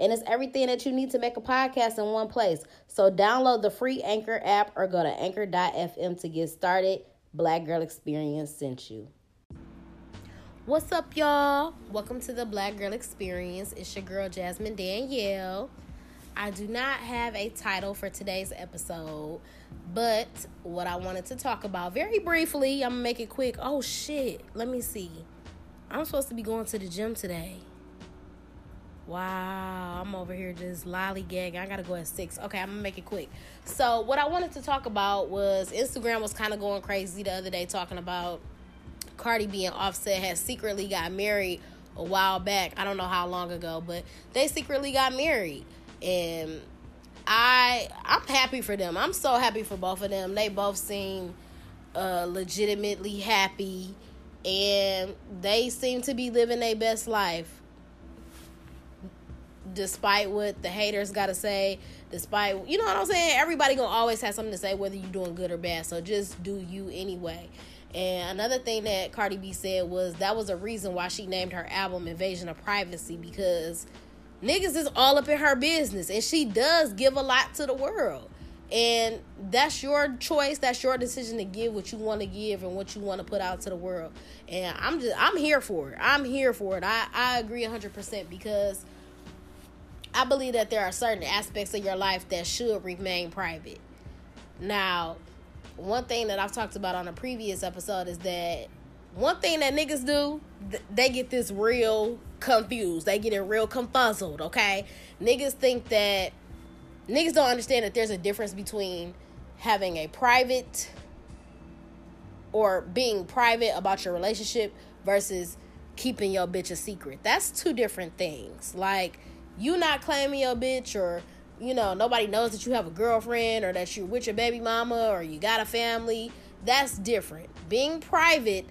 And it's everything that you need to make a podcast in one place. So download the free Anchor app or go to anchor.fm to get started. Black Girl Experience sent you. What's up, y'all? Welcome to the Black Girl Experience. It's your girl, Jasmine Danielle. I do not have a title for today's episode, but what I wanted to talk about very briefly, I'm gonna make it quick. Oh shit, let me see. I'm supposed to be going to the gym today. Wow, I'm over here just lollygagging. I gotta go at six. Okay, I'm gonna make it quick. So, what I wanted to talk about was Instagram was kind of going crazy the other day, talking about Cardi B and Offset had secretly got married a while back. I don't know how long ago, but they secretly got married and I I'm happy for them. I'm so happy for both of them. They both seem uh, legitimately happy, and they seem to be living their best life, despite what the haters got to say. Despite you know what I'm saying, everybody gonna always have something to say whether you're doing good or bad. So just do you anyway. And another thing that Cardi B said was that was a reason why she named her album Invasion of Privacy because niggas is all up in her business and she does give a lot to the world and that's your choice that's your decision to give what you want to give and what you want to put out to the world and i'm just i'm here for it i'm here for it i i agree 100% because i believe that there are certain aspects of your life that should remain private now one thing that i've talked about on a previous episode is that one thing that niggas do, they get this real confused. They get it real confuzzled, okay? Niggas think that niggas don't understand that there's a difference between having a private or being private about your relationship versus keeping your bitch a secret. That's two different things. Like you not claiming your bitch or you know, nobody knows that you have a girlfriend or that you're with your baby mama or you got a family. That's different. Being private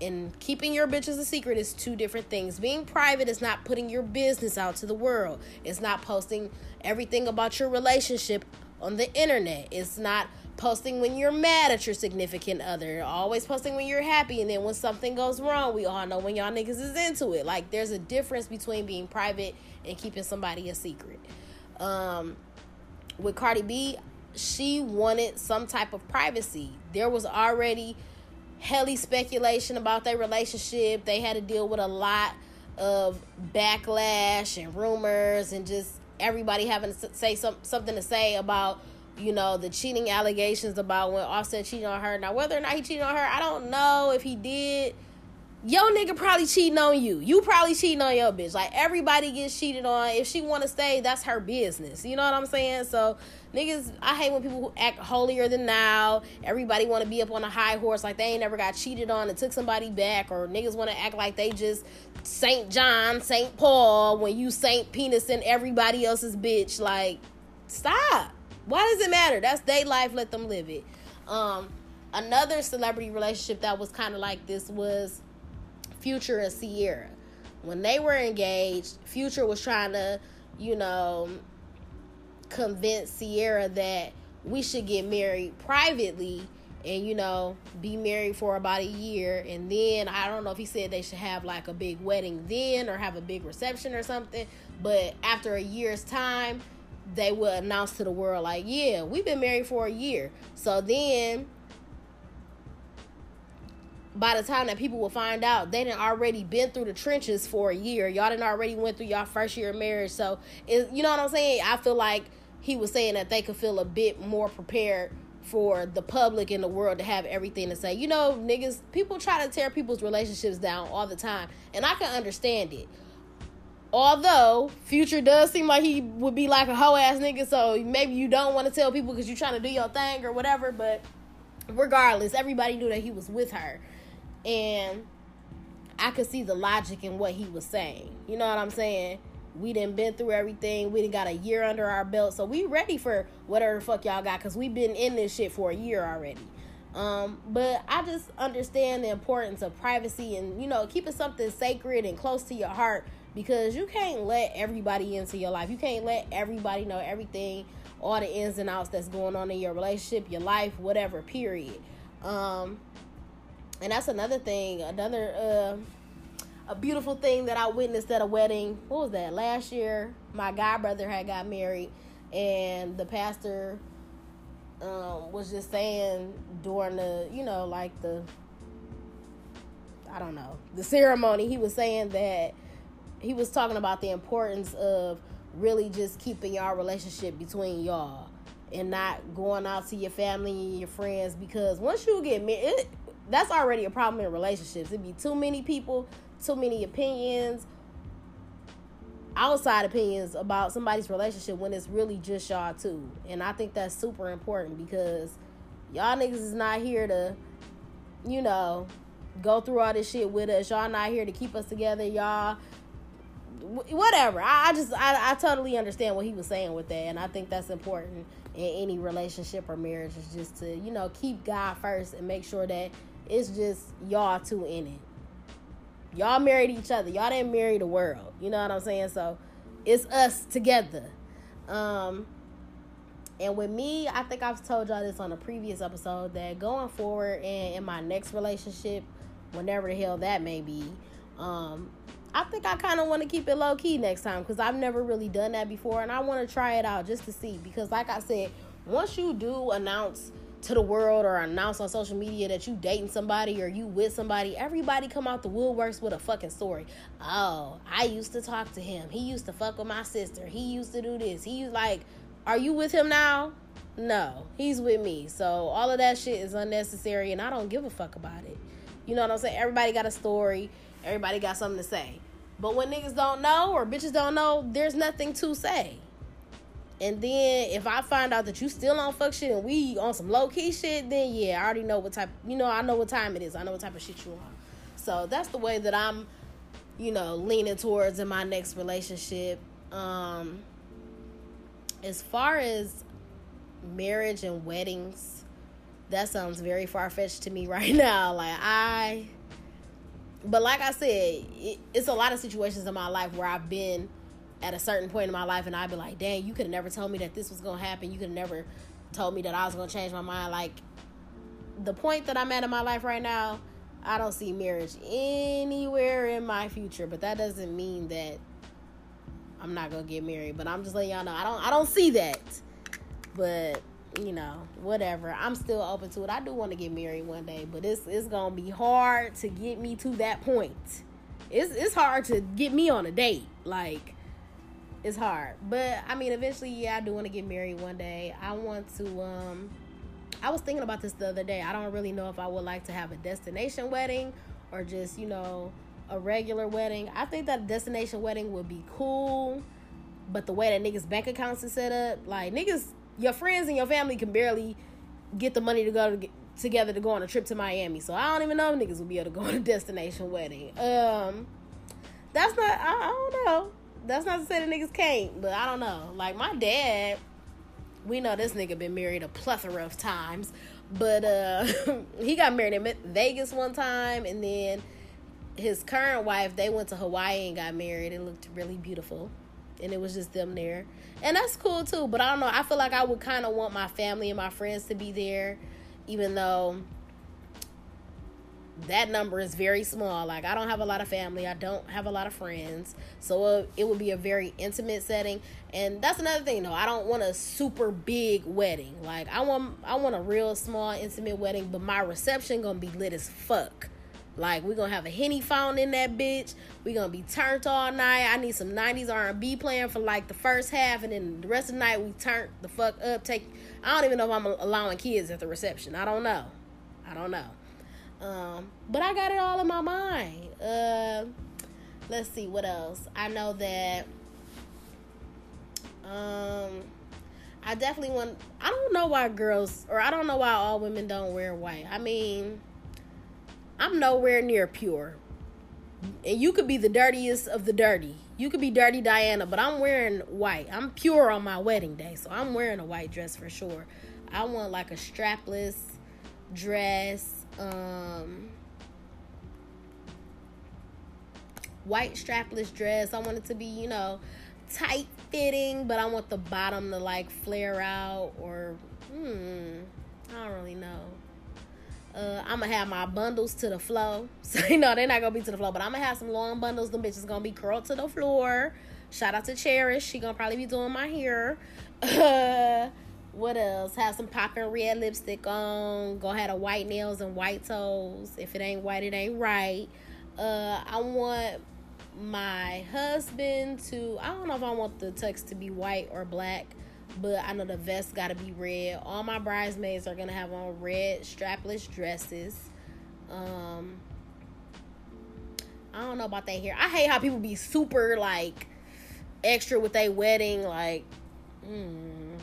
and keeping your bitches a secret is two different things. Being private is not putting your business out to the world. It's not posting everything about your relationship on the internet. It's not posting when you're mad at your significant other. Always posting when you're happy and then when something goes wrong, we all know when y'all niggas is into it. Like there's a difference between being private and keeping somebody a secret. Um with Cardi B, she wanted some type of privacy. There was already helly speculation about their relationship. They had to deal with a lot of backlash and rumors and just everybody having to say some, something to say about you know the cheating allegations about when Offset cheated on her. Now whether or not he cheated on her, I don't know if he did yo nigga probably cheating on you. You probably cheating on your bitch. Like everybody gets cheated on. If she want to stay, that's her business. You know what I'm saying? So niggas, I hate when people who act holier than now. Everybody want to be up on a high horse like they ain't never got cheated on and took somebody back, or niggas want to act like they just Saint John, Saint Paul when you Saint Penis and everybody else's bitch. Like, stop. Why does it matter? That's their life. Let them live it. Um, another celebrity relationship that was kind of like this was Future and Ciara. When they were engaged, Future was trying to, you know, convince Ciara that we should get married privately and you know be married for about a year and then i don't know if he said they should have like a big wedding then or have a big reception or something but after a year's time they would announce to the world like yeah we've been married for a year so then by the time that people will find out, they didn't already been through the trenches for a year. Y'all didn't already went through y'all first year of marriage. So, you know what I'm saying? I feel like he was saying that they could feel a bit more prepared for the public in the world to have everything to say. You know, niggas, people try to tear people's relationships down all the time, and I can understand it. Although Future does seem like he would be like a hoe ass nigga, so maybe you don't want to tell people because you're trying to do your thing or whatever. But regardless, everybody knew that he was with her and I could see the logic in what he was saying. You know what I'm saying? We didn't been through everything. We didn't got a year under our belt, so we ready for whatever the fuck y'all got, cause we been in this shit for a year already. Um, but I just understand the importance of privacy and you know keeping something sacred and close to your heart because you can't let everybody into your life. You can't let everybody know everything, all the ins and outs that's going on in your relationship, your life, whatever. Period. Um, and that's another thing. Another uh, a beautiful thing that I witnessed at a wedding. What was that? Last year, my god brother had got married, and the pastor um, was just saying during the, you know, like the, I don't know, the ceremony. He was saying that he was talking about the importance of really just keeping y'all relationship between y'all and not going out to your family and your friends because once you get married, that's already a problem in relationships. It'd be too many people, too many opinions, outside opinions about somebody's relationship when it's really just y'all two. And I think that's super important because y'all niggas is not here to, you know, go through all this shit with us. Y'all not here to keep us together. Y'all whatever. I, I just I, I totally understand what he was saying with that, and I think that's important in any relationship or marriage is just to you know keep God first and make sure that it's just y'all two in it. Y'all married each other. Y'all didn't marry the world. You know what I'm saying? So it's us together. Um, and with me, I think I've told y'all this on a previous episode that going forward and in my next relationship, whenever the hell that may be, um, I think I kind of want to keep it low key next time because I've never really done that before and I want to try it out just to see. Because, like I said, once you do announce to the world or announce on social media that you dating somebody or you with somebody, everybody come out the woodworks with a fucking story. Oh, I used to talk to him. He used to fuck with my sister. He used to do this. He like, are you with him now? No, he's with me. So all of that shit is unnecessary and I don't give a fuck about it. You know what I'm saying? Everybody got a story. Everybody got something to say. But when niggas don't know or bitches don't know, there's nothing to say. And then if I find out that you still on fuck shit and we on some low key shit, then yeah, I already know what type. You know, I know what time it is. I know what type of shit you on. So that's the way that I'm, you know, leaning towards in my next relationship. Um, as far as marriage and weddings, that sounds very far fetched to me right now. Like I, but like I said, it, it's a lot of situations in my life where I've been at a certain point in my life and I'd be like, dang, you could have never told me that this was gonna happen. You could have never told me that I was gonna change my mind. Like the point that I'm at in my life right now, I don't see marriage anywhere in my future. But that doesn't mean that I'm not gonna get married. But I'm just letting y'all know I don't I don't see that. But you know, whatever. I'm still open to it. I do want to get married one day, but it's it's gonna be hard to get me to that point. It's it's hard to get me on a date. Like it's hard. But I mean, eventually, yeah, I do want to get married one day. I want to. um I was thinking about this the other day. I don't really know if I would like to have a destination wedding or just you know a regular wedding. I think that a destination wedding would be cool, but the way that niggas bank accounts is set up, like niggas, your friends and your family can barely get the money to go to together to go on a trip to Miami. So I don't even know if niggas will be able to go on a destination wedding. Um, that's not. I, I don't know that's not to say the niggas can't, but I don't know. Like my dad, we know this nigga been married a plethora of times, but uh he got married in Vegas one time, and then his current wife they went to Hawaii and got married. It looked really beautiful, and it was just them there, and that's cool too. But I don't know. I feel like I would kind of want my family and my friends to be there, even though that number is very small. Like I don't have a lot of family, I don't have a lot of friends, so uh, it would be a very intimate setting. And that's another thing, though. I don't want a super big wedding. Like I want, I want a real small intimate wedding, but my reception gonna be lit as fuck. Like we gonna have a henny fountain in that bitch. We gonna be turned all night. I need some '90s R&B playing for like the first half, and then the rest of the night we turn the fuck up. Take. I don't even know if I'm allowing kids at the reception. I don't know. I don't know. Um, but I got it all in my mind. Uh, let's see what else. I know that. Um, I definitely want. I don't know why girls, or I don't know why all women don't wear white. I mean, I'm nowhere near pure, and you could be the dirtiest of the dirty. You could be Dirty Diana, but I'm wearing white. I'm pure on my wedding day, so I'm wearing a white dress for sure. I want like a strapless dress, um, white strapless dress. I want it to be, you know, tight fitting, but I want the bottom to like flare out or hmm, I don't really know. Uh, I'm gonna have my bundles to the flow. So you know they're not gonna be to the floor, but I'm gonna have some long bundles. Them bitches gonna be curled to the floor. Shout out to Cherish. She gonna probably be doing my hair. Uh, what else? Have some popping red lipstick on. Go have a white nails and white toes. If it ain't white, it ain't right. Uh, I want my husband to. I don't know if I want the tux to be white or black but I know the vest got to be red. All my bridesmaids are gonna have on red strapless dresses. Um, I don't know about that hair. I hate how people be super like extra with their wedding. Like, mm,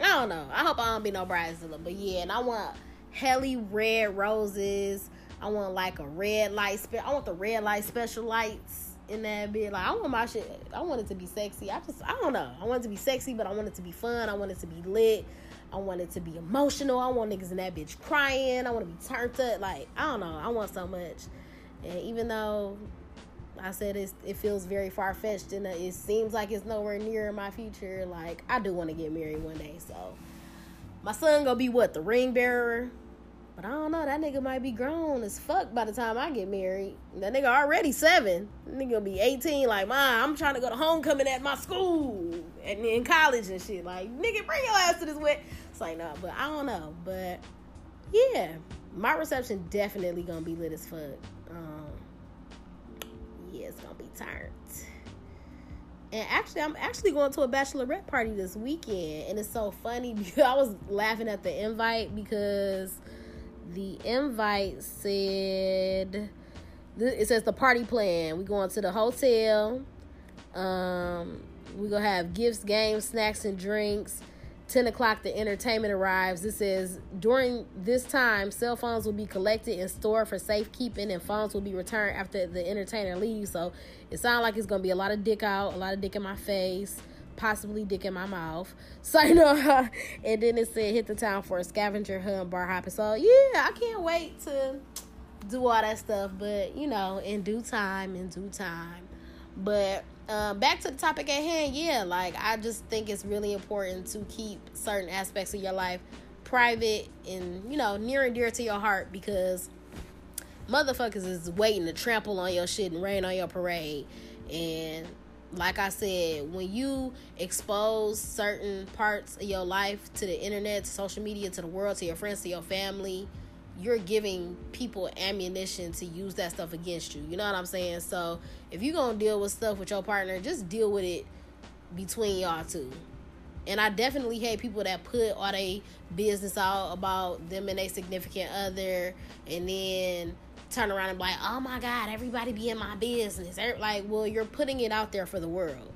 I don't know. I hope I don't be no bridezilla, but yeah. And I want helly red roses. I want like a red light. Spe- I want the red light special lights in that bit. Like I want my shit. I want it to be sexy. I just I don't know. I want it to be sexy, but I want it to be fun. I want it to be lit. I want it to be emotional. I want niggas in that bitch crying. I want to be turned up. Like I don't know. I want so much. And even though I said it feels very far fetched and it seems like it's nowhere near my future, like I do want to get married one day. So my son gonna be what the ring bearer but I don't know. That nigga might be grown as fuck by the time I get married. That nigga already seven. That nigga gonna be 18. Like, mom, I'm trying to go to homecoming at my school and in college and shit. Like, nigga, bring your ass to this wedding. It's like, no, but I don't know. But yeah, my reception definitely gonna be lit as fuck. Um, yeah, it's gonna be turned. And actually, I'm actually going to a bachelorette party this weekend, and it's so funny because I was laughing at the invite because the invite said it says the party plan. We going to the hotel. Um, we gonna have gifts, games, snacks, and drinks. 10 o'clock, the entertainment arrives. This says during this time, cell phones will be collected and stored for safekeeping, and phones will be returned after the entertainer leaves. So it sounds like it's gonna be a lot of dick out, a lot of dick in my face possibly dick in my mouth. So you know, and then it said hit the town for a scavenger hunt, bar hopping. So yeah, I can't wait to do all that stuff. But you know, in due time, in due time. But um, back to the topic at hand, yeah, like I just think it's really important to keep certain aspects of your life private and you know near and dear to your heart because motherfuckers is waiting to trample on your shit and rain on your parade and like I said, when you expose certain parts of your life to the internet, to social media, to the world, to your friends, to your family, you're giving people ammunition to use that stuff against you. You know what I'm saying? So if you're gonna deal with stuff with your partner, just deal with it between y'all two. And I definitely hate people that put all their business out about them and their significant other and then turn around and be like, oh my God, everybody be in my business. Er, like, well, you're putting it out there for the world.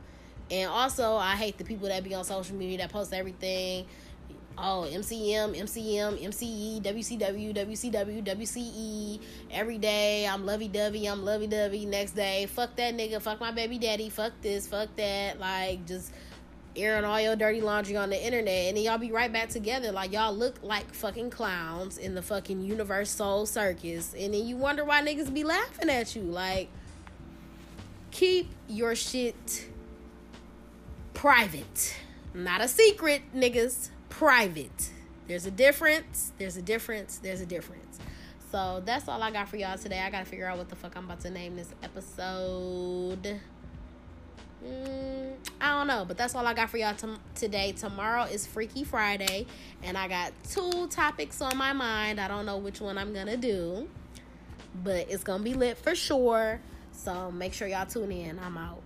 And also, I hate the people that be on social media that post everything. Oh, MCM, MCM, MCE, WCW, WCW, WCE. Every day, I'm lovey dovey, I'm lovey dovey. Next day, fuck that nigga, fuck my baby daddy, fuck this, fuck that. Like, just airing all your dirty laundry on the internet and then y'all be right back together. Like y'all look like fucking clowns in the fucking UniverSoul circus and then you wonder why niggas be laughing at you. Like keep your shit private. Not a secret niggas. Private. There's a difference. There's a difference. There's a difference. So that's all i got for y'all today. I gotta figure out what the fuck i'm about to name this episode Mm, I don't know, but that's all I got for y'all t- today. Tomorrow is Freaky Friday, and I got two topics on my mind. I don't know which one I'm gonna do, but it's gonna be lit for sure. So make sure y'all tune in. I'm out.